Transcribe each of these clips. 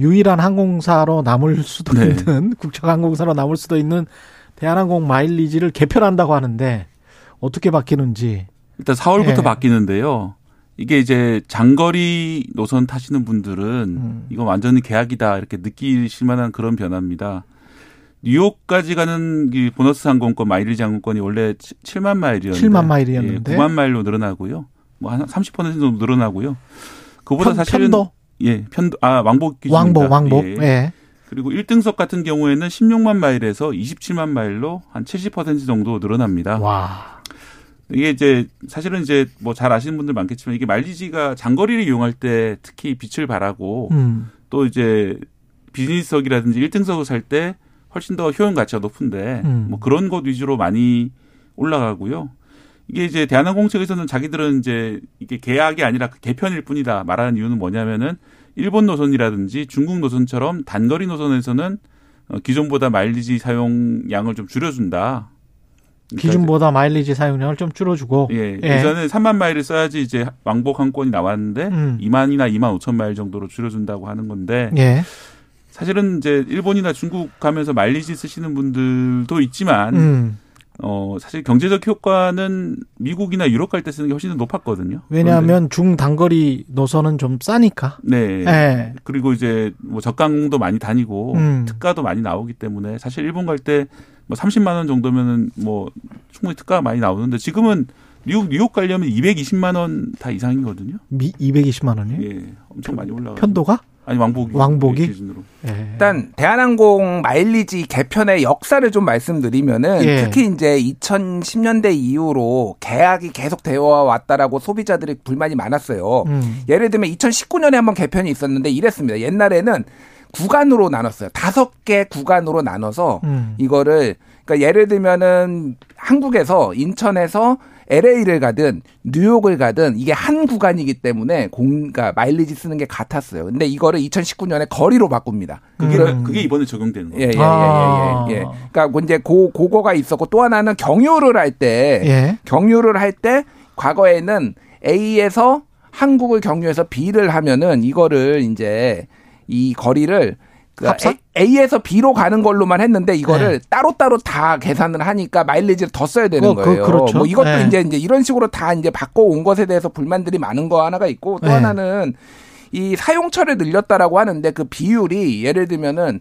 유일한 항공사로 남을 수도 네. 있는 국적 항공사로 남을 수도 있는 대한항공 마일리지를 개편한다고 하는데 어떻게 바뀌는지 일단 4월부터 네. 바뀌는데요. 이게 이제 장거리 노선 타시는 분들은 음. 이거 완전히 계약이다 이렇게 느끼실 만한 그런 변화입니다. 뉴욕까지 가는 이 보너스 항공권 마일리지 항공권이 원래 7만 마일이었는데 7만 마일이었는데 예, 9만 마일로 늘어나고요. 뭐 한 30% 정도 늘어나고요. 그보다 사실은 편도? 예, 편도 아 왕복 기준입니다. 왕복 왕복. 예. 예. 그리고 1등석 같은 경우에는 16만 마일에서 27만 마일로 한 70% 정도 늘어납니다. 와. 이게 이제 사실은 이제 뭐 잘 아시는 분들 많겠지만 이게 마일리지가 장거리를 이용할 때 특히 빛을 발하고 음. 또 이제 비즈니스석이라든지 1등석을 살 때 훨씬 더 효용 가치가 높은데 음. 뭐 그런 것 위주로 많이 올라가고요. 이게 이제 대한항공 측에서는 자기들은 이제 이게 계약이 아니라 개편일 뿐이다 말하는 이유는 뭐냐면은 일본 노선이라든지 중국 노선처럼 단거리 노선에서는 어, 기존보다 마일리지 사용량을 좀 줄여준다. 그러니까 기준보다 마일리지 사용량을 좀 줄여주고. 예. 예. 예전에 3만 마일을 써야지 이제 왕복 항권이 나왔는데 음. 2만이나 2만 5천 마일 정도로 줄여준다고 하는 건데. 예. 사실은 이제 일본이나 중국 가면서 마일리지 쓰시는 분들도 있지만 음. 어 사실 경제적 효과는 미국이나 유럽 갈 때 쓰는 게 훨씬 더 높았거든요. 왜냐하면 중단거리 노선은 좀 싸니까. 네. 네. 그리고 이제 뭐 저가항공도 많이 다니고 음. 특가도 많이 나오기 때문에 사실 일본 갈 때 뭐 30만 원 정도면은 뭐 충분히 특가가 많이 나오는데 지금은 미국 뉴욕 가려면 220만 원 다 이상이거든요. 미 220만 원이요? 예, 엄청 많이 올라가. 편도가? 아니 왕복이. 왕복이 기준으로. 예. 일단 대한항공 마일리지 개편의 역사를 좀 말씀드리면은 예. 특히 이제 2010년대 이후로 계약이 계속 되어 왔다라고 소비자들이 불만이 많았어요. 음. 예를 들면 2019년에 한번 개편이 있었는데 이랬습니다. 옛날에는 구간으로 나눴어요. 다섯 개 구간으로 나눠서 음. 이거를 그러니까 예를 들면은 한국에서 인천에서 LA를 가든 뉴욕을 가든 이게 한 구간이기 때문에 공, 그러니까 마일리지 쓰는 게 같았어요. 근데 이거를 2019년에 거리로 바꿉니다. 그게 음. 그게 이번에 적용되는 거예요. 예, 예, 예, 예, 예, 예. 그러니까 이제 고 고거가 있었고 또 하나는 경유를 할 때 예. 경유를 할 때 과거에는 A에서 한국을 경유해서 B를 하면은 이거를 이제 이 거리를 그 합산? A에서 B로 가는 걸로만 했는데 이거를 네. 따로따로 다 계산을 하니까 마일리지를 더 써야 되는 어, 그, 거예요. 그, 렇죠뭐 이것도 네. 이제 이제 이런 식으로 다 이제 바꿔 온 것에 대해서 불만들이 많은 거 하나가 있고 또 네. 하나는 이 사용처를 늘렸다라고 하는데 그 비율이 예를 들면은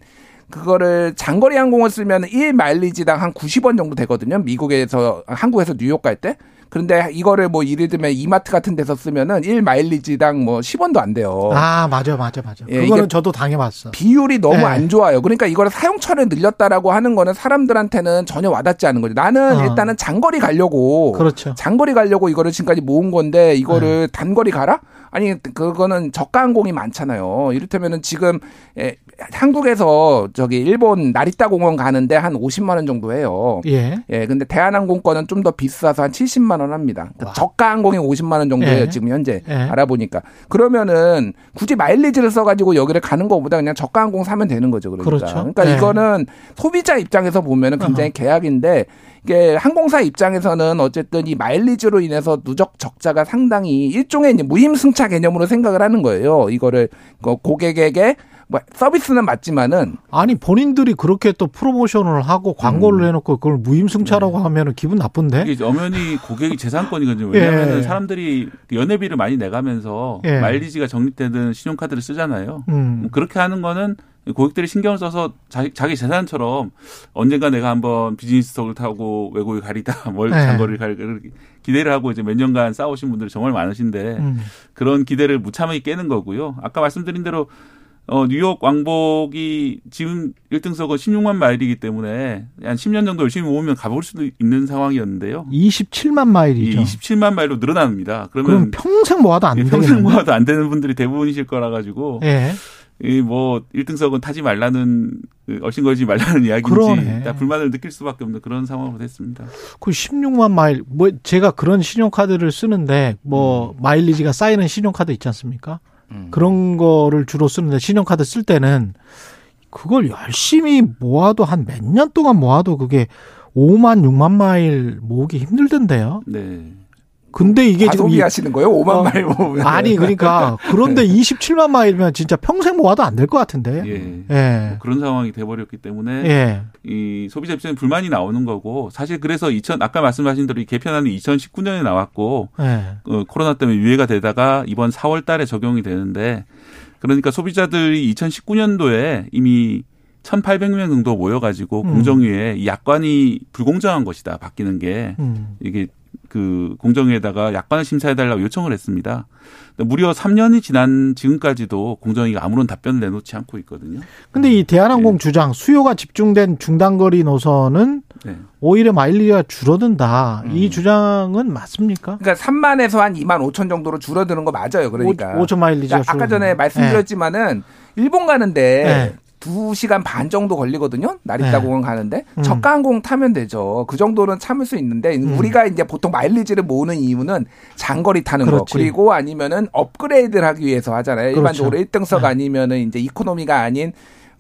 그거를 장거리 항공을 쓰면 1 마일리지당 한 90원 정도 되거든요. 미국에서 한국에서 뉴욕 갈 때. 그런데 이거를 뭐 예를 들면 이마트 같은 데서 쓰면은 1 마일리지당 뭐 10원도 안 돼요. 아, 맞아, 맞아, 맞아. 예, 그거는 저도 당해봤어. 비율이 너무 네. 안 좋아요. 그러니까 이거를 사용처를 늘렸다라고 하는 거는 사람들한테는 전혀 와닿지 않은 거죠. 나는 어. 일단은 장거리 가려고. 그렇죠. 장거리 가려고 이거를 지금까지 모은 건데 이거를 네. 단거리 가라? 아니 그거는 저가 항공이 많잖아요. 이를테면은 지금 에, 한국에서 저기 일본 나리타 공원 가는데 한 50만 원 정도 해요. 예. 예. 근데 대한항공 거는 좀더 비싸서 한 70만 원 합니다. 그러니까 저가 항공이 50만 원 정도예요. 예. 지금 현재 예. 알아보니까. 그러면은 굳이 마일리지를 써 가지고 여기를 가는 것보다 그냥 저가 항공 사면 되는 거죠. 그러니까. 그렇죠. 그러니까 예. 이거는 소비자 입장에서 보면은 굉장히 계약인데 이게 항공사 입장에서는 어쨌든 이 마일리지로 인해서 누적 적자가 상당히 일종의 이제 무임승차 개념으로 생각을 하는 거예요. 이거를 그 고객에게 뭐 서비스는 맞지만은 아니 본인들이 그렇게 또 프로모션을 하고 광고를 음. 해놓고 그걸 무임승차라고 네. 하면은 기분 나쁜데 이게 엄연히 고객이 재산권이거든요. 왜냐하면 예. 사람들이 연회비를 많이 내가면서 예. 마일리지가 적립되는 신용카드를 쓰잖아요. 음. 그렇게 하는 거는 고객들이 신경을 써서 자기, 자기 재산처럼 언젠가 내가 한번 비즈니스석을 타고 외국에 가리다 멀 네. 장거리를 갈 기대를 하고 이제 몇 년간 싸우신 분들이 정말 많으신데 음. 그런 기대를 무참하게 깨는 거고요. 아까 말씀드린 대로 어, 뉴욕 왕복이 지금 1등석은 16만 마일이기 때문에 한 10년 정도 열심히 모으면 가볼 수도 있는 상황이었는데요. 27만 마일이죠. 27만 마일로 늘어납니다. 그러면 평생 모아도 안 되는 평생 모아도 안 되는 분들이 대부분이실 거라 가지고 예. 이뭐 1등석은 타지 말라는 얼씬거리지 말라는 이야기인지 불만을 느낄 수밖에 없는 그런 상황으로 됐습니다. 그 16만 마일 뭐 제가 그런 신용카드를 쓰는데 뭐 음. 마일리지가 쌓이는 신용카드 있지 않습니까? 음. 그런 거를 주로 쓰는데 신용카드 쓸 때는 그걸 열심히 모아도 한 몇 년 동안 모아도 그게 5만 6만 마일 모으기 힘들던데요. 네. 근데 이게 지금 이 하시는 거예요? 5만 어, 마일 모으면 아니 그러니까 그런데 27만 마일이면 진짜 평생 모아도 안 될 것 같은데. 예. 예. 뭐 그런 상황이 돼 버렸기 때문에 예. 이 소비자 입장에 불만이 나오는 거고 사실 그래서 2000 아까 말씀하신 대로 이 개편안이 2019년에 나왔고 예. 어, 코로나 때문에 유예가 되다가 이번 4월 달에 적용이 되는데 그러니까 소비자들이 2019년도에 이미 1,800명 정도 모여가지고 음. 공정위에 이 약관이 불공정한 것이다 바뀌는 게 음. 이게 그 공정위에다가 약관을 심사해달라고 요청을 했습니다. 무려 3년이 지난 지금까지도 공정위가 아무런 답변을 내놓지 않고 있거든요. 근데 이 대한항공 네. 주장 수요가 집중된 중단거리 노선은 네. 오히려 마일리지가 줄어든다. 음. 이 주장은 맞습니까? 그러니까 3만에서 한 2만 5천 정도로 줄어드는 거 맞아요. 그러니까 5, 천 마일리지가 그러니까 아까 전에 말씀드렸지만은 네. 일본 가는데 네. 2시간 반 정도 걸리거든요. 나리타 네. 공항 가는데 음. 저가 항공 타면 되죠. 그 정도는 참을 수 있는데 음. 우리가 이제 보통 마일리지를 모으는 이유는 장거리 타는 그렇지. 거 그리고 아니면은 업그레이드를 하기 위해서 하잖아요. 그렇죠. 일반적으로 1등석 네. 아니면은 이제 이코노미가 아닌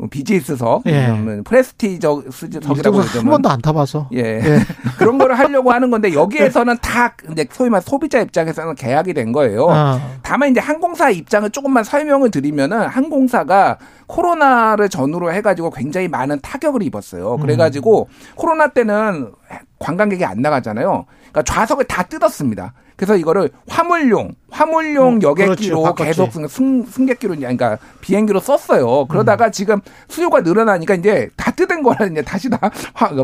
비즈니스석, 예. 프레스티적석이라고 한 번도 안 타봐서. 예. 예. 그런 거를 하려고 하는 건데 여기에서는 다 이제 소위 말 소비자 입장에서는 계약이 된 거예요. 아. 다만 이제 항공사 입장을 조금만 설명을 드리면은 항공사가 코로나를 전후로 해가지고 굉장히 많은 타격을 입었어요. 그래가지고 음. 코로나 때는 관광객이 안 나가잖아요. 그러니까 좌석을 다 뜯었습니다. 그래서 이거를 화물용, 화물용 어, 여객기로 계속 승, 승객기로, 그러니까 비행기로 썼어요. 그러다가 음. 지금 수요가 늘어나니까 이제 다 뜯은 거를 이제 다시 다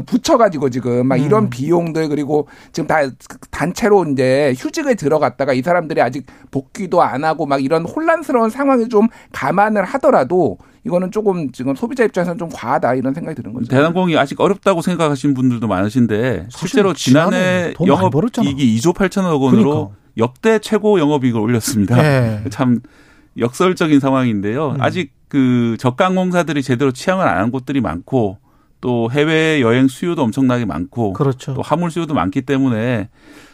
붙여가지고 지금 막 이런 음. 비용들 그리고 지금 다 단체로 이제 휴직을 들어갔다가 이 사람들이 아직 복귀도 안 하고 막 이런 혼란스러운 상황을 좀 감안을 하더라도 이거는 조금 지금 소비자 입장에서는 좀 과하다 이런 생각이 드는 거죠. 대한항공이 아직 어렵다고 생각하시는 분들도 많으신데 실제로 지난해 영업 이익이 2조 8천억 원으로 그러니까. 역대 최고 영업이익을 올렸습니다. 네. 참 역설적인 상황인데요. 음. 아직 그 저가항공사들이 제대로 취향을 안 한 곳들이 많고 또 해외 여행 수요도 엄청나게 많고 그렇죠. 또 화물 수요도 많기 때문에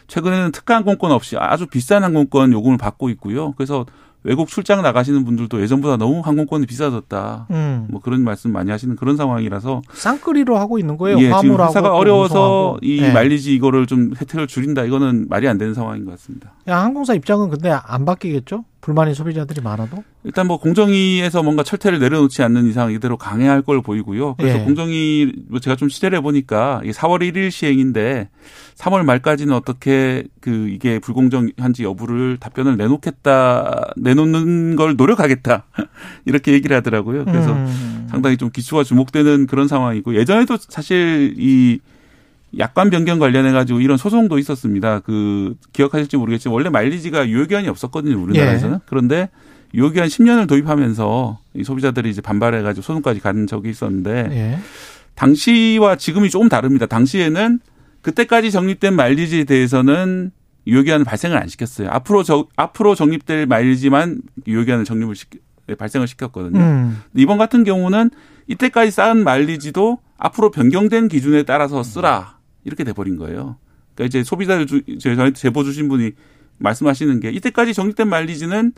최근에는 특가 항공권 없이 아주 비싼 항공권 요금을 받고 있고요. 그래서 외국 출장 나가시는 분들도 예전보다 너무 항공권이 비싸졌다. 음. 뭐 그런 말씀 많이 하시는 그런 상황이라서 쌍끌이로 하고 있는 거예요. 예, 지금 회사가 어려워서 이 네. 마일리지 이거를 좀 혜택을 줄인다. 이거는 말이 안 되는 상황인 것 같습니다. 야, 항공사 입장은 근데 안 바뀌겠죠? 불만이 소비자들이 많아도? 일단 뭐 공정위에서 뭔가 철퇴를 내려놓지 않는 이상 이대로 강행할 걸 보이고요. 그래서 예. 공정위 뭐 제가 좀 취재를 해보니까 이게 4월 1일 시행인데 3월 말까지는 어떻게 그 이게 불공정한지 여부를 답변을 내놓겠다 내놓는 걸 노력하겠다 이렇게 얘기를 하더라고요. 그래서 음. 상당히 좀 기초가 주목되는 그런 상황이고 예전에도 사실 이 약관 변경 관련해 가지고 이런 소송도 있었습니다. 그 기억하실지 모르겠지만 원래 마일리지가 유효기한이 없었거든요 우리나라에서는. 예. 그런데 유효기한 10년을 도입하면서 이 소비자들이 이제 반발해 가지고 소송까지 간 적이 있었는데 예. 당시와 지금이 조금 다릅니다. 당시에는 그때까지 정립된 마일리지에 대해서는 유효기한을 발생을 안 시켰어요. 앞으로 저, 앞으로 정립될 마일리지만 유효기한을 정립을 시키, 발생을 시켰거든요. 음. 이번 같은 경우는 이때까지 쌓은 마일리지도 앞으로 변경된 기준에 따라서 쓰라. 이렇게 돼버린 거예요. 그러니까 이제 소비자를 주, 저한테 제보 주신 분이 말씀하시는 게 이때까지 정립된 마일리지는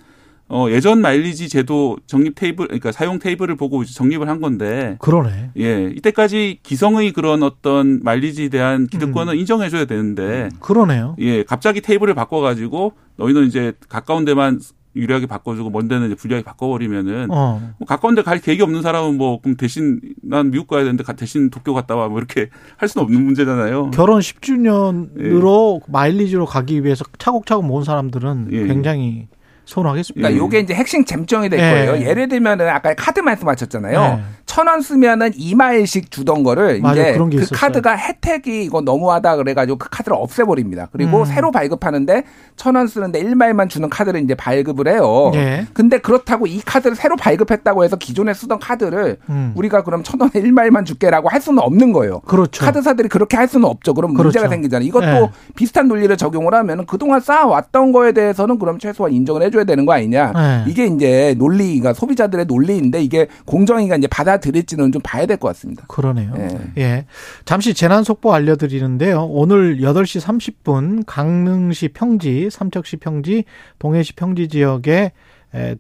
어, 예전 마일리지 제도 정립 테이블, 그러니까 사용 테이블을 보고 정립을 한 건데. 그러네. 예. 이때까지 기성의 그런 어떤 마일리지에 대한 기득권은 음. 인정해줘야 되는데. 그러네요. 예. 갑자기 테이블을 바꿔가지고 너희는 이제 가까운 데만 유리하게 바꿔주고 먼 데는 이제 불리하게 바꿔버리면은 어. 뭐 가까운 데 갈 계획이 없는 사람은 뭐 그럼 대신 난 미국 가야 되는데 대신 도쿄 갔다 와 뭐 이렇게 할 수는 없는 문제잖아요. 결혼 10주년으로 예. 마일리지로 가기 위해서 차곡차곡 모은 사람들은 예. 굉장히 서운하겠습니다. 그러니까 요게 이제 핵심 쟁점이 될 예. 거예요. 예를 들면은 아까 카드 말씀하셨잖아요. 예. 천원 쓰면은 2마일씩 주던 거를 맞아, 이제 그 있었어요. 카드가 혜택이 이거 너무하다 그래가지고 그 카드를 없애버립니다. 그리고 음. 새로 발급하는데 천 원 쓰는데 1마일만 주는 카드를 이제 발급을 해요. 예. 근데 그렇다고 이 카드를 새로 발급했다고 해서 기존에 쓰던 카드를 음. 우리가 그럼 천 원에 1마일만 줄게라고 할 수는 없는 거예요. 그렇죠. 카드사들이 그렇게 할 수는 없죠. 그럼 그렇죠. 문제가 생기잖아요. 이것도 예. 비슷한 논리를 적용을 하면 그동안 쌓아왔던 거에 대해서는 그럼 최소한 인정을 해줘야 되는 거 아니냐. 예. 이게 이제 논리가 소비자들의 논리인데 이게 공정위가 이제 받아 들일지는 좀 봐야 될 것 같습니다. 그러네요. 예. 예. 잠시 재난 속보 알려드리는데요. 오늘 8시 30분 강릉시 평지, 삼척시 평지, 동해시 평지 지역에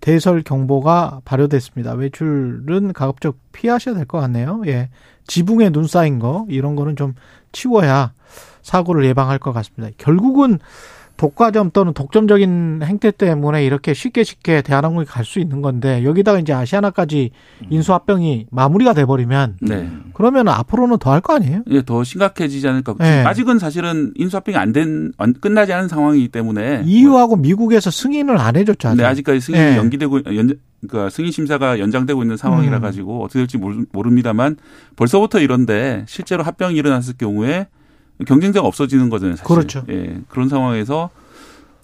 대설 경보가 발효됐습니다. 외출은 가급적 피하셔야 될 것 같네요. 예. 지붕에 눈 쌓인 거 이런 거는 좀 치워야 사고를 예방할 것 같습니다. 결국은 독과점 또는 독점적인 행태 때문에 이렇게 쉽게 쉽게 대한항공이 갈 수 있는 건데 여기다가 이제 아시아나까지 인수합병이 마무리가 돼버리면 네. 그러면 앞으로는 더 할 거 아니에요? 예, 더 심각해지지 않을까. 네. 아직은 사실은 인수합병이 안 된 끝나지 않은 상황이기 때문에 EU하고 미국에서 승인을 안 해줬죠. 아직. 네, 아직까지 승인이 네. 연기되고 연, 그러니까 승인 심사가 연장되고 있는 상황이라 음. 가지고 어떻게 될지 모릅니다만 벌써부터 이런데 실제로 합병이 일어났을 경우에 경쟁자가 없어지는 거잖아요. 사실. 그렇죠. 예, 그런 상황에서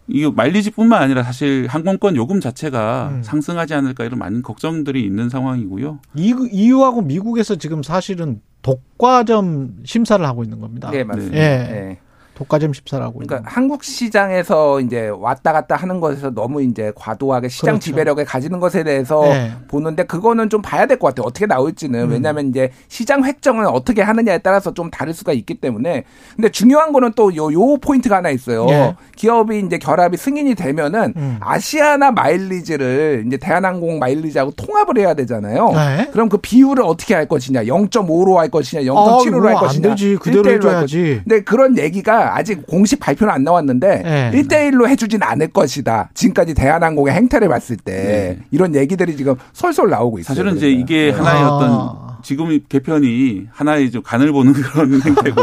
이게 마일리지뿐만 아니라 사실 항공권 요금 자체가 음. 상승하지 않을까 이런 많은 걱정들이 있는 상황이고요. 이유하고 미국에서 지금 사실은 독과점 심사를 하고 있는 겁니다. 네, 맞습니다. 예. 네. 독과점 십사라고. 그러니까 한국 시장에서 이제 왔다 갔다 하는 것에서 너무 이제 과도하게 시장 그렇죠. 지배력을 가지는 것에 대해서 네. 보는데 그거는 좀 봐야 될 것 같아요. 어떻게 나올지는. 음. 왜냐하면 이제 시장 획정을 어떻게 하느냐에 따라서 좀 다를 수가 있기 때문에. 근데 중요한 거는 또요요 포인트가 하나 있어요. 네. 기업이 이제 결합이 승인이 되면은 음. 아시아나 마일리지를 이제 대한항공 마일리지하고 통합을 해야 되잖아요. 네. 그럼 그 비율을 어떻게 할 것이냐? 0.5로 할 것이냐? 0.7로 아, 할 것이냐? 안 되지. 그대로 해줘야지. 근데 그런 얘기가 아직 공식 발표는 안 나왔는데 네. 1대1로 해주진 않을 것이다. 지금까지 대한항공의 행태를 봤을 때 네. 이런 얘기들이 지금 솔솔 나오고 있어요. 사실은 그러니까. 이제 이게 네. 하나의 아. 어떤 지금 개편이 하나의 좀 간을 보는 그런 행태고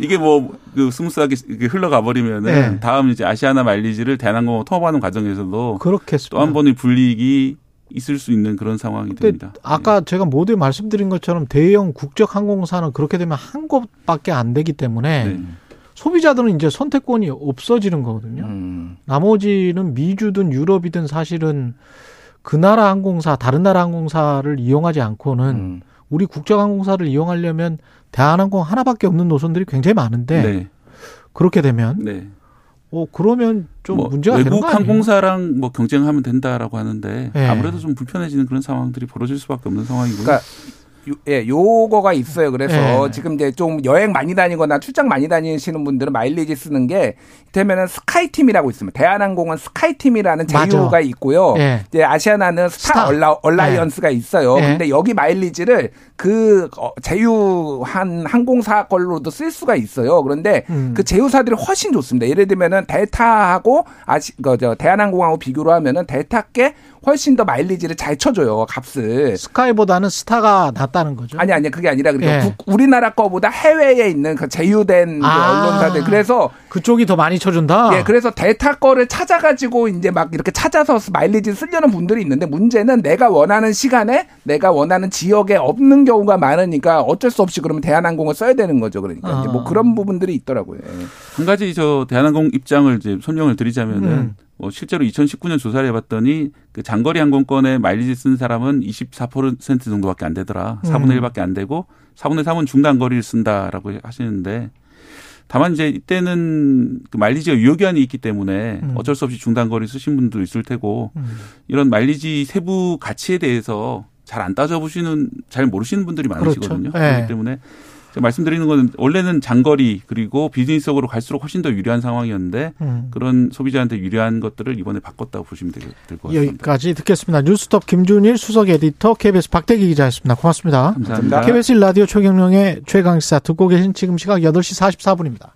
이게 뭐 그 smooth하게 흘러가 버리면은 네. 다음 이제 아시아나 마일리지를 대한항공 통합하는 과정에서도 또한 번의 불이익이 있을 수 있는 그런 상황이 됩니다. 아까 네. 제가 모두에 말씀드린 것처럼 대형 국적 항공사는 그렇게 되면 한 곳밖에 안 되기 때문에 네. 소비자들은 이제 선택권이 없어지는 거거든요. 음. 나머지는 미주든 유럽이든 사실은 그 나라 항공사, 다른 나라 항공사를 이용하지 않고는 음. 우리 국적 항공사를 이용하려면 대한항공 하나밖에 없는 노선들이 굉장히 많은데 네. 그렇게 되면 네. 어 그러면 좀 뭐 문제가 되는 거 아니에요? 외국 항공사랑 뭐 경쟁하면 된다라고 하는데 네. 아무래도 좀 불편해지는 그런 상황들이 벌어질 수밖에 없는 상황이고요. 그러니까 예, 요거가 있어요. 그래서 네. 지금 이제 좀 여행 많이 다니거나 출장 많이 다니시는 분들은 마일리지 쓰는 게 되면은 스카이팀이라고 있습니다. 대한항공은 스카이팀이라는 제휴가 맞아. 있고요. 네. 이제 아시아나는 스타, 스타. 얼라, 얼라이언스가 네. 있어요. 네. 근데 여기 마일리지를 그 어, 제휴한 항공사 걸로도 쓸 수가 있어요. 그런데 음. 그 제휴사들이 훨씬 좋습니다. 예를 들면은 델타하고 아시 그저 대한항공하고 비교를 하면은 델타께 훨씬 더 마일리지를 잘 쳐줘요 값을. 스카이보다는 스타가 낫다는 거죠. 아니 아니 그게 아니라 그러니까 예. 우리나라 거보다 해외에 있는 그 제휴된 그 아. 언론사들 그래서 그쪽이 더 많이 쳐준다. 예, 그래서 델타 거를 찾아가지고 이제 막 이렇게 찾아서 마일리지 쓰려는 분들이 있는데 문제는 내가 원하는 시간에 내가 원하는 지역에 없는 경우가 많으니까 어쩔 수 없이 그러면 대한항공을 써야 되는 거죠. 그러니까 아. 이제 뭐 아. 그런 부분들이 있더라고요. 예. 한 가지 저 대한항공 입장을 이제 설명을 드리자면은. 음. 뭐 실제로 2019년 조사를 해봤더니 그 장거리 항공권에 마일리지 쓴 사람은 24% 정도밖에 안 되더라. 4분의 음. 1밖에 안 되고 4분의 3은 중단거리를 쓴다라고 하시는데 다만 이제 이때는 그 마일리지가 유효기한이 있기 때문에 음. 어쩔 수 없이 중단거리 쓰신 분도 있을 테고 음. 이런 마일리지 세부 가치에 대해서 잘 안 따져보시는 잘 모르시는 분들이 많으시거든요. 그렇죠. 네. 그렇기 때문에 제가 말씀드리는 거는 원래는 장거리 그리고 비즈니스적으로 갈수록 훨씬 더 유리한 상황이었는데 음. 그런 소비자한테 유리한 것들을 이번에 바꿨다고 보시면 될 것 같습니다. 여기까지 듣겠습니다. 뉴스톱 김준일 수석 에디터 KBS 박대기 기자였습니다. 고맙습니다. 감사합니다. KBS 라디오 최경령의 최강시사 듣고 계신 지금 시각 8시 44분입니다.